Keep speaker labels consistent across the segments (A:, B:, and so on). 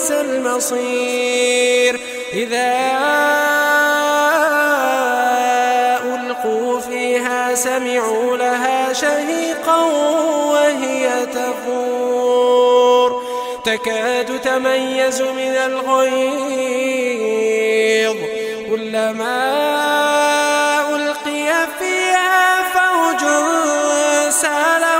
A: وبئس المصير. إذا ألقوا فيها سمعوا لها شهيقا وهي تفور. تكاد تميز من الغيظ. كلما ألقي فيها فوج سألهم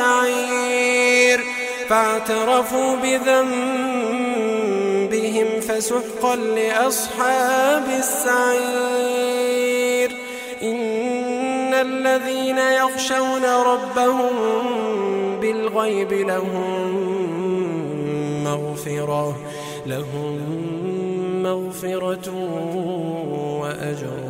A: السعير فاعترفوا بذنبهم فسحقا لأصحاب السعير. إن الذين يخشون ربهم بالغيب لهم مغفرة لهم مغفرة وأجر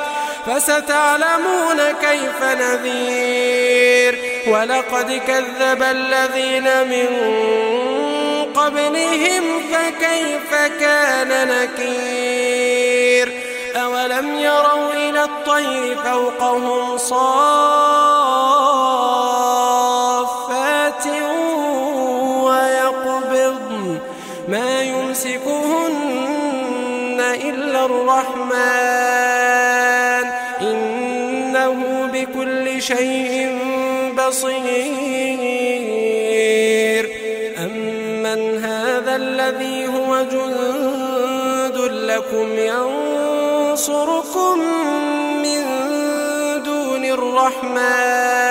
A: فستعلمون كيف نذير. ولقد كذب الذين من قبلهم فكيف كان نكير. أولم يروا إلى الطير فوقهم صافات ويقبضن. ما يمسكهن إلا الرحمن. بكل شيء بصير. أمن هذا الذي هو جند لكم ينصركم من دون الرحمن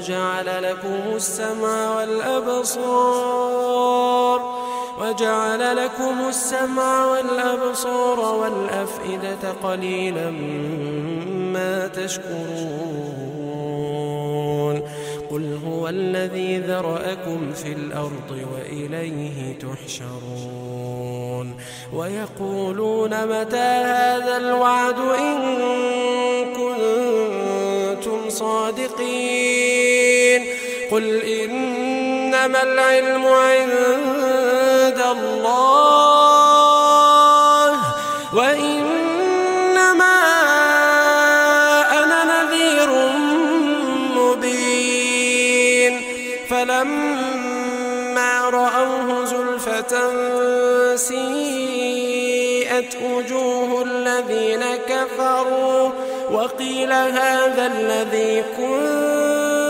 A: وجعل لكم السمع والأبصار وجعل لكم السمع والأبصار والأفئدة قليلا ما تشكرون. قل هو الذي ذرأكم في الأرض وإليه تحشرون. ويقولون متى هذا الوعد إن كنتم صادقين؟ قل إنما العلم عند الله وإنما أنا نذير مبين. فلما رأوه زلفة سيئت وجوه الذين كفروا وقيل هذا الذي كنتم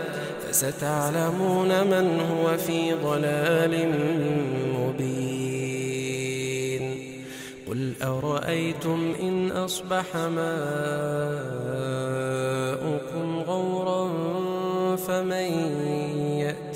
A: فستعلمون من هو في ضلال مبين. قل أرأيتم إن أصبح ماؤكم غورا فمن يأتيكم